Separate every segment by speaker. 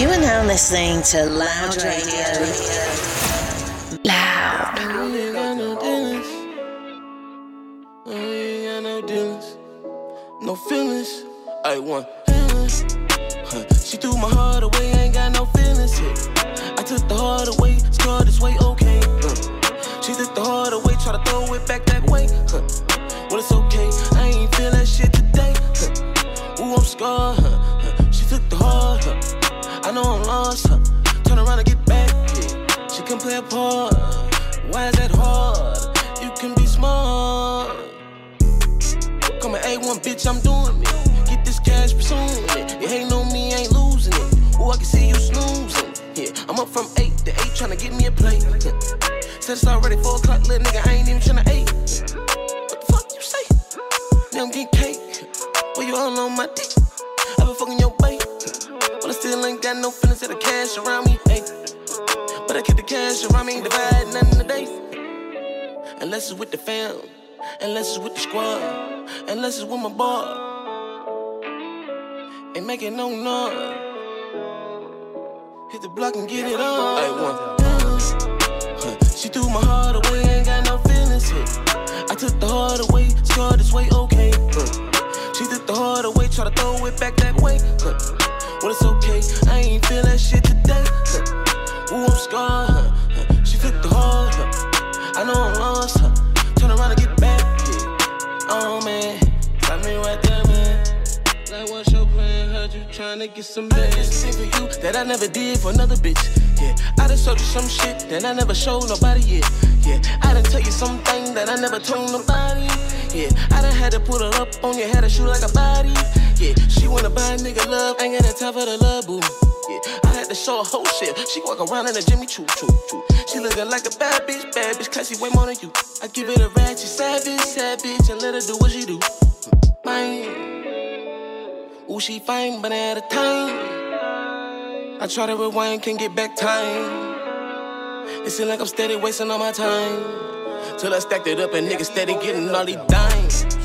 Speaker 1: You are now listening to Loud Radio. Loud.
Speaker 2: We ain't got no dealings. We ain't got no dealings. No feelings. I want feelings. Huh. She threw my heart away, ain't got no feelings. Yeah. I took the heart away, scarred this way, okay. Uh. She took the heart away, try to throw it back that way. Huh. Well, it's okay, I ain't feel that shit today. Huh. Ooh, I'm scarred. Huh. Huh. She took the heart. Huh. I know I'm lost. Huh. Turn around and get back. Yeah. She can play a part. Why is that hard? You can be smart. Come an A1, bitch, I'm doing me. Get this cash, pursuing it. You hating on me, ain't losing it. Ooh, I can see you snoozing. Yeah, I'm up from 8 to 8, tryna get me a plate. Said it's already 4 o'clock, little nigga, I ain't even tryna 8. What the fuck you say? Now I'm getting cake. Well, you all on my dick. I been fucking your bait. Still ain't got no feelings of the cash around me. Hey. But I keep the cash around me, divide nothing today. Unless it's with the fam, unless it's with the squad, unless it's with my boy. Ain't making no noise. Hit the block and get it on. I want Huh. She threw my heart away, ain't got no feelings. I took the heart away, scarred this way, okay. She took the heart away, try to throw it back that way. Well, it's okay, I ain't feel that shit today. Huh. Ooh, I'm scarred. Huh. She took the heart. Huh. I know I'm lost. Huh. Turn around and get back. Yeah. Oh man, got me right there, man. Like what's your plan? Heard you tryna get some bands. This thing for you that I never did for another bitch. Yeah, I done showed you some shit that I never showed nobody yet. Yeah, I done tell you something that I never told nobody. Yeah, I done had to put her up on your head and shoot like a body. Yeah, she wanna buy a nigga love, ain't got time for the love boo. Yeah, I had to show her whole shit. She walk around in a Jimmy Choo Choo Choo. She lookin' like a bad bitch, bad bitch, cause she way more than you. I give it a ratchet, savage, savage, and let her do what she do. Mine. Ooh, she fine, but at a time. I try to rewind, can't get back time. It seems like I'm steady wasting all my time. Till I stacked it up and niggas steady getting all these dimes.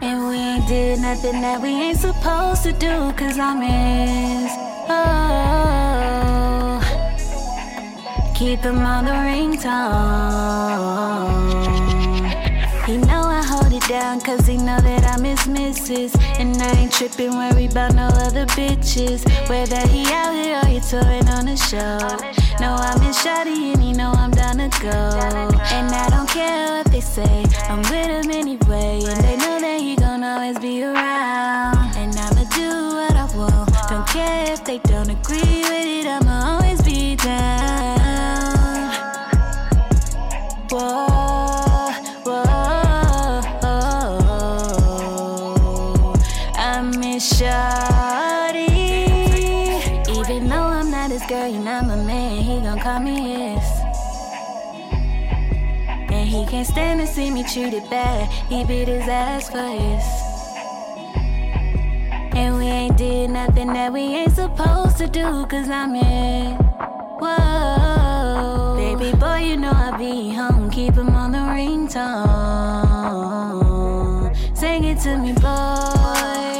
Speaker 3: And we ain't did nothing that we ain't supposed to do, cause I miss. Oh, keep him on the ringtone. Down, cause he know that I'm his missus. And I ain't tripping, worry about no other bitches. Whether he out here or he touring on the show. No, I'm his shawty and he know I'm down to go. And I don't care what they say, I'm with him anyway. And they know that he gon' always be around. And I'ma do what I want. Don't care if they don't agree with it, I'ma me treated bad, he beat his ass for his. And we ain't did nothing that we ain't supposed to do, cause I'm in. Whoa, baby boy, you know I be home. Keep him on the ringtone. Sing it to me, boy.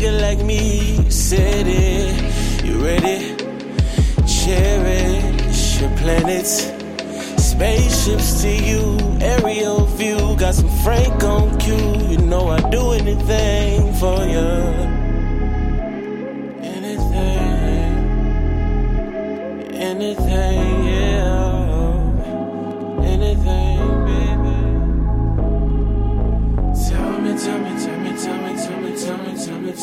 Speaker 4: Nigga like me. Said it, you ready? Cherish your planets. Spaceships to you, aerial view. Got some Frank on cue. You know I'd do anything for you. Anything, anything, yeah.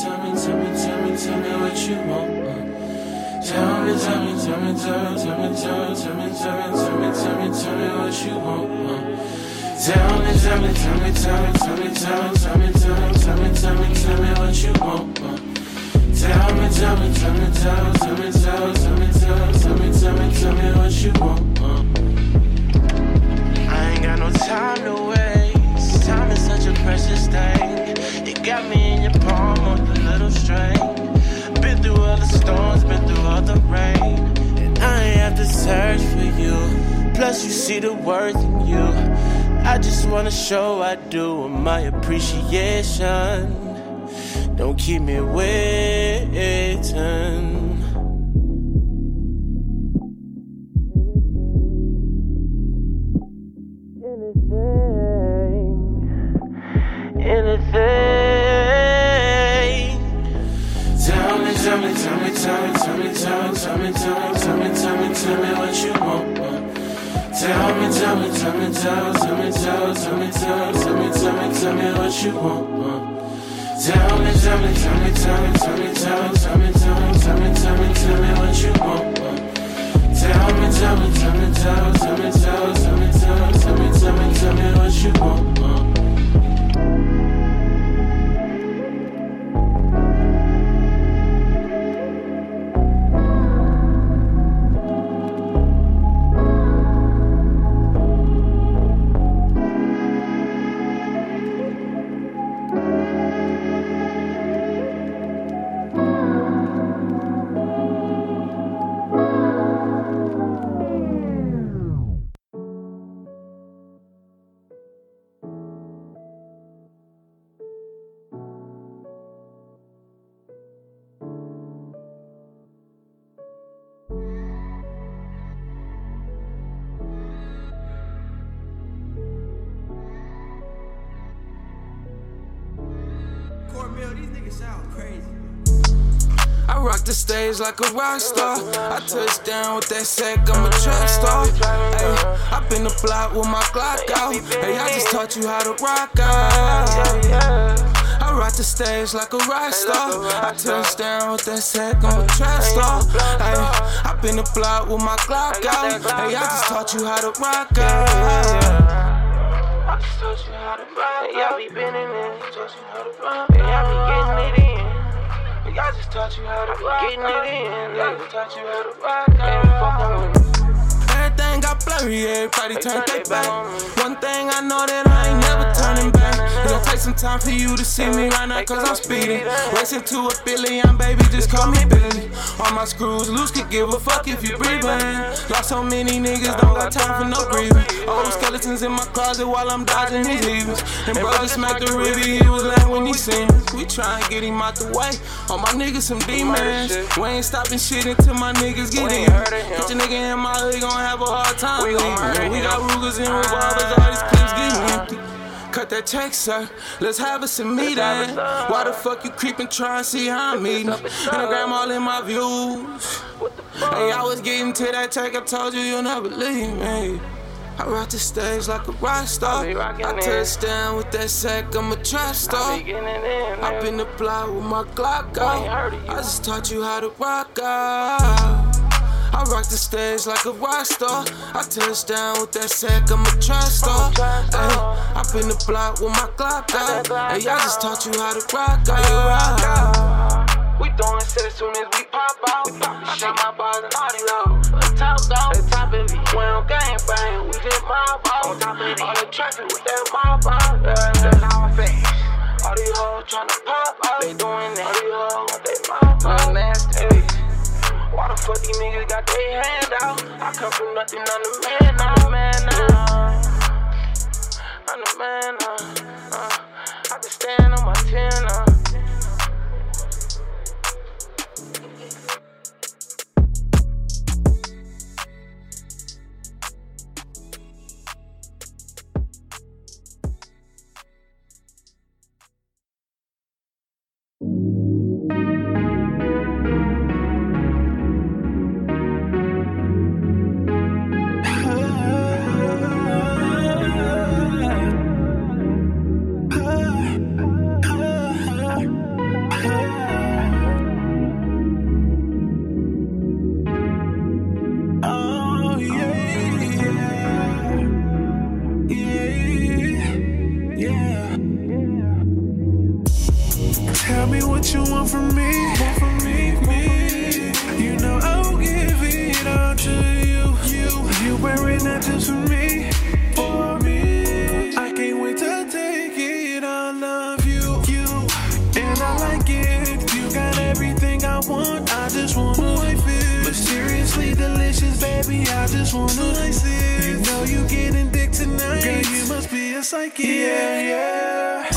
Speaker 4: Tell me, tell me, tell me, tell me, what you want. uh. Tell me, tell me, tell me, tell me, tell me, tell me, tell me, tell me, tell me, tell me, tell me what you want. uh. Tell me, tell me, tell me, tell me, tell me, tell me, tell me, tell me, tell me, tell me, what you want. uh. Tell me, tell me, tell me, tell me, tell me, tell me, tell me, tell me, tell me, tell me, what you want. uh. I ain't got no time to waste. Time is such a precious thing. You got me in your palm storms, been through all the rain. And I ain't have to search for you. Plus, you see the worth in you. I just wanna show I do my appreciation. Don't keep me waiting. Tell me, tell me, tell me, tell, tell me, tell, tell me, tell, tell me, tell me, tell me what you want. Tell me, tell me, tell me, tell me, tell me, tell, tell me, tell me, tell me, tell me, tell me what you want. Tell me, tell me, tell me, tell, tell me, tell, tell me, tell, tell me, tell me, tell me what you want. I rock the stage like a rock star. I touch down with that sack, I'm a trap star. Ay, I been the block with my Glock out. Hey, I just taught you how to rock out. I rock the stage like a rock star. I touch down with that sack, I'm a trap star. Ay, I been the block with my Glock out. Hey, I just taught you how to rock out. I just taught you how to. Yeah, I be bending it. Taught you how to. Yeah, I be getting it in. I just taught you how to rock. Getting it in. Yeah, I taught you how to rock. Yeah, fucking with me. Everything got blurry, everybody turn their back. One thing I know that I ain't never turning back. It gon' take some time for you to see me right now, cause I'm speeding. Racing to a billion, baby, just call me Billy. All my screws loose, could give a fuck if you're breathing. Lost so many niggas, don't got time for no grieving. Old skeletons in my closet while I'm dodging these evils. And bro just smacked the ribby, he was lame when he seen us. We try and get him out the way. All my niggas some demons. We ain't stopping shit until my niggas get in. Put your nigga in my hood, gon' have a hard time leaving. We got Rugers and revolvers, all these clips getting empty. Cut that check, sir. Let's have us a meeting. Why the fuck you creeping, try to see how I'm eating? Instagram all in my views. Hey, I was getting to that check, I told you you'll never leave me. I rock the stage like a rock star. I touch down with that sack, I'm a trap star. I been the block with my Glock out. I just taught you how to rock out. I rock the stage like a rock star. I touch down with that sack, I'm a trap star. Ay, I been the block with my Glock out. Hey, I just taught you how to rock out.
Speaker 5: We throwing shit as soon as we pop out. I shot my balls and all these hoes. The top dog, the top of it. We don't gang bang, we just mob out. On top of the traffic with that mob out. me hand out. I come from nothing, I'm the man, I'm the man now.
Speaker 6: I'm the man now. Just wanna. You know you getting dick tonight, girl. You must be a psychic, yeah, yeah.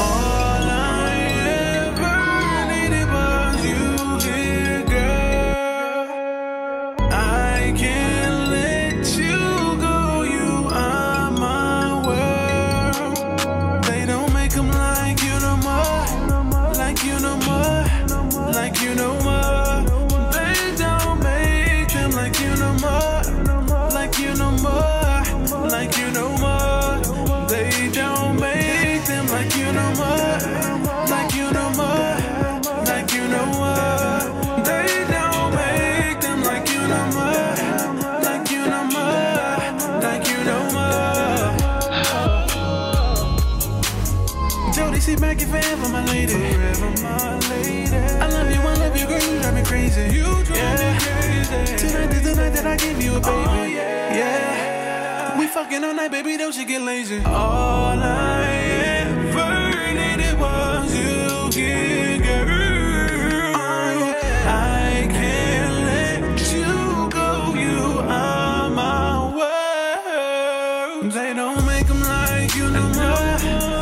Speaker 6: You no more. Like you no more. Like you no more. They don't make them like you no more. Like you no more. Like you no more. Jody, sit back and forever, my lady. Forever, my lady. I love you, I love you, girl. You drive me crazy. You drive me crazy. Tonight is the night that I give you a baby. Oh, yeah. We fucking all night, baby. Don't you get lazy? All I ever needed was girl. I can't let you go. You are my world. They don't make 'em like you no more.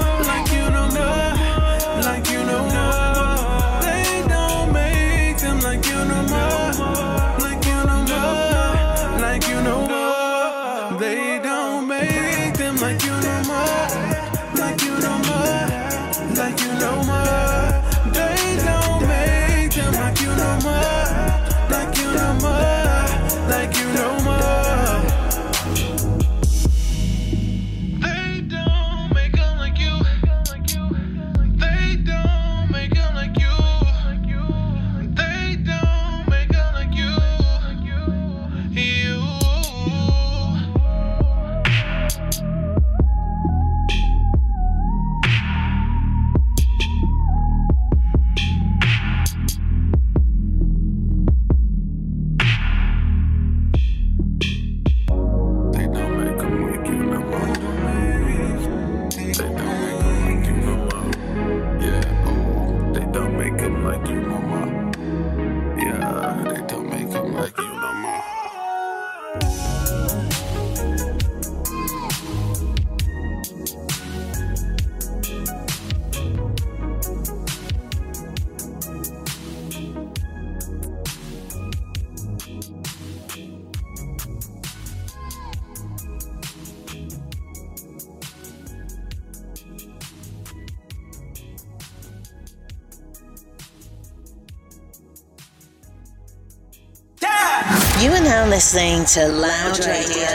Speaker 1: Listening to Loud Radio.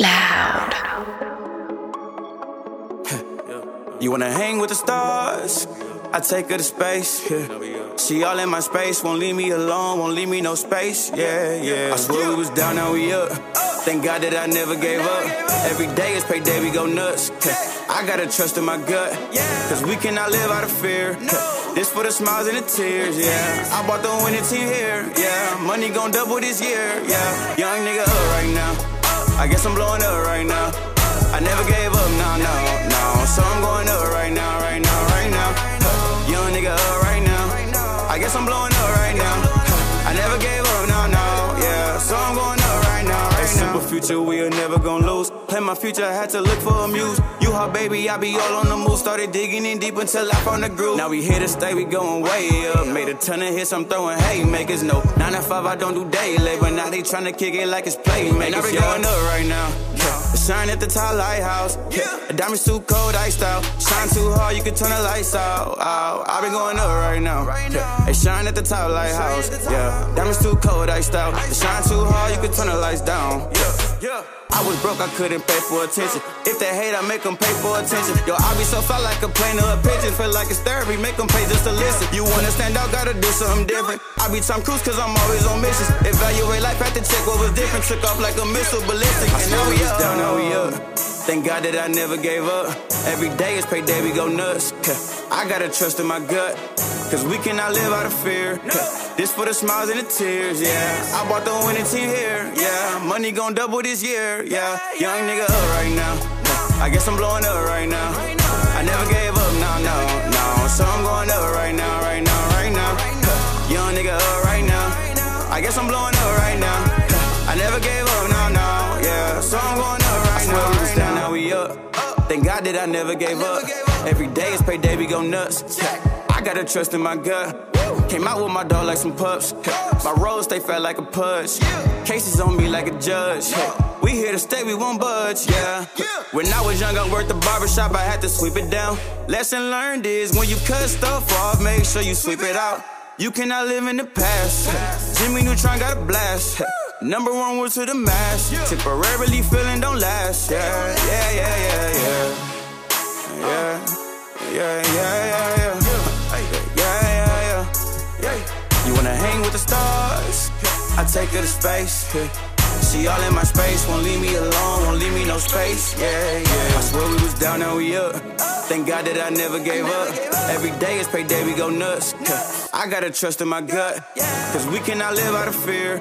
Speaker 3: Loud.
Speaker 7: You wanna hang with the stars? I take her to space. Yeah. She all in my space, won't leave me alone, won't leave me no space. Yeah, yeah. I swear we was down, now we up. Thank God that I never gave up. Every day is payday, we go nuts. I gotta trust in my gut, cause we cannot live out of fear. This for the smiles and the tears, yeah. I bought the winning team here, yeah. Money gon' double this year, yeah. Young nigga up right now. I guess I'm blowing up right now. I never gave up, no, no, no. So I'm going up right now, right now, right now. Young nigga up right now. I guess I'm blowing now, right now. Simple future, we are never gonna lose. Plan my future, I had to look for a muse. You hot baby, I be all on the move. Started digging in deep until I found the groove. Now we here to stay, we going way up. Made a ton of hits, I'm throwing haymakers. No, 9 to 5, I don't do day labor. Now they tryna kick it like it's playmakers. I be going up right now. Yeah. Shine at the top lighthouse. Yeah. A diamond suit cold, iced out. Shine too hard, you can turn the lights out. out. I been going up right now. Yeah. Hey, shine at the top lighthouse. Yeah. Diamonds too cold, iced out. Shine too hard, you can turn the lights down. Yeah. Yeah. I was broke, I couldn't pay for attention. If they hate, I make them pay for attention. Yo, I be so fly like a plane or a pigeon. Feel like it's therapy, make them pay just to listen. You wanna stand out, gotta do something different. I be Tom Cruise, cause I'm always on missions. Evaluate life, had to check what was different. Took off like a missile, ballistic. And now we up. Down, now we up. Thank God that I never gave up. Every day is payday, we go nuts. I gotta trust in my gut. Cause we cannot live out of fear. This for the smiles and the tears, yeah. I bought the winning team here, yeah. Money gon' double this year, yeah. Young nigga up right now. I guess I'm blowing up right now. I never gave up, no, no, no. So I'm going up right now, right now, right now. Young nigga up right now. I guess I'm blowing up right now. I never gave up, no, no, yeah. So I'm going up right now, right now. Now we up. Thank God that I never gave up. Every day is payday, we go nuts. I gotta trust in my gut. Came out with my dog like some pups. My road stay fat like a pudge. Cases on me like a judge. We here to stay, we won't budge, yeah. When I was young, I worked the barbershop, I had to sweep it down. Lesson learned is when you cut stuff off, make sure you sweep it out. You cannot live in the past. Jimmy Neutron got a blast. Number one word to the mass. Temporarily feeling don't last. Yeah, yeah, yeah, yeah. Yeah, yeah, yeah, yeah, yeah. Yeah, with the stars? I take her to space. She all in my space, won't leave me alone, won't leave me no space. Yeah, yeah. I swear we was down, now we up. Thank God that I never gave up. Every day is payday, we go nuts. I gotta trust in my gut, cause we cannot live out of fear.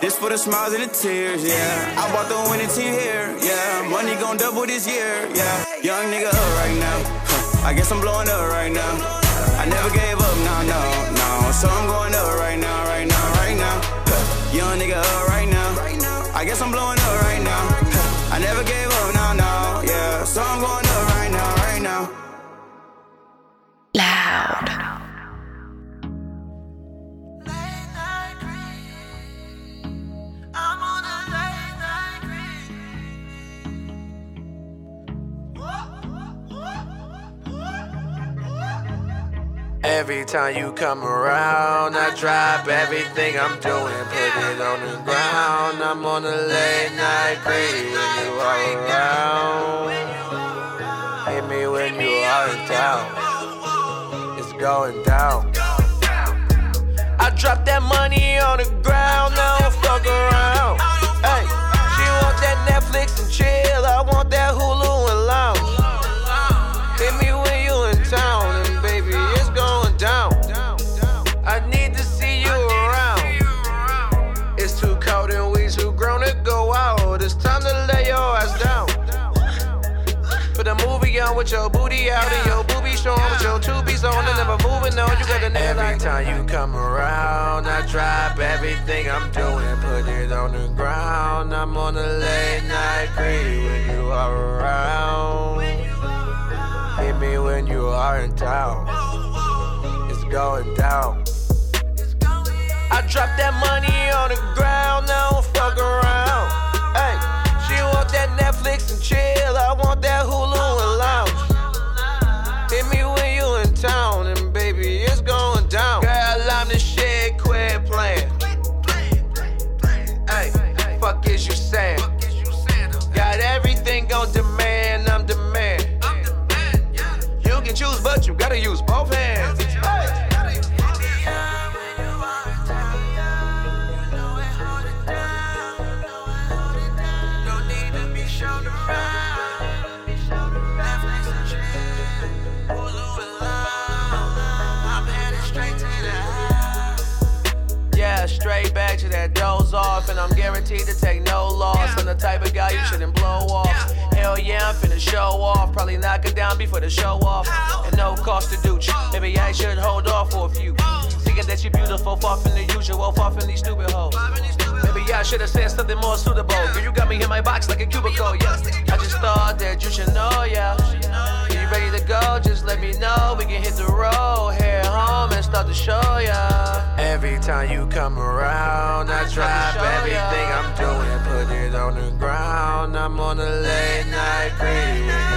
Speaker 7: This for the smiles and the tears, yeah. I bought the winning team here, yeah. Money gon' double this year, yeah. Young nigga up right now. I guess I'm blowing up right now. I never gave up, no, no, no. So I'm going up right nigga up right now. I guess I'm blowing up right now. I never gave up, no, no, yeah. So I'm going up right now, right now.
Speaker 1: Loud.
Speaker 8: Every time you come around, I drop everything I'm doing, put it on the ground. I'm on a late night creep when you are around. Hit me when you are in town. It's going down. I drop that money on the ground, now don't fuck around. Hey, she want that Netflix and chill, I want that Hulu with your booty out and your booby showing with your tubies on and never moving on. You got a nail Every time you come around, I drop everything I'm doing, put it on the ground. I'm on a late night creep when you are around. Hit me when you are in town. It's going down. I drop that money on the ground, now don't fuck around. Hey, she want that Netflix and chill, I want that Hulu cost to do Maybe I should hold off for a few. Thinking that you're beautiful, far from the usual, far from these stupid hoes. Maybe I should have said something more suitable. Girl, you got me in my box like a cubicle, yeah. I just thought that you should know, yeah. You ready to go? Just let me know. We can hit the road, head home, and start the show, yeah. Every time you come around, I drop everything I'm doing, put it on the ground. I'm on a late night creep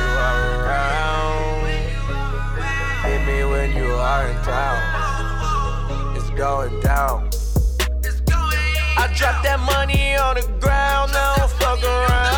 Speaker 8: me when you are in town. It's going down. I drop that money on the ground, now fuck around.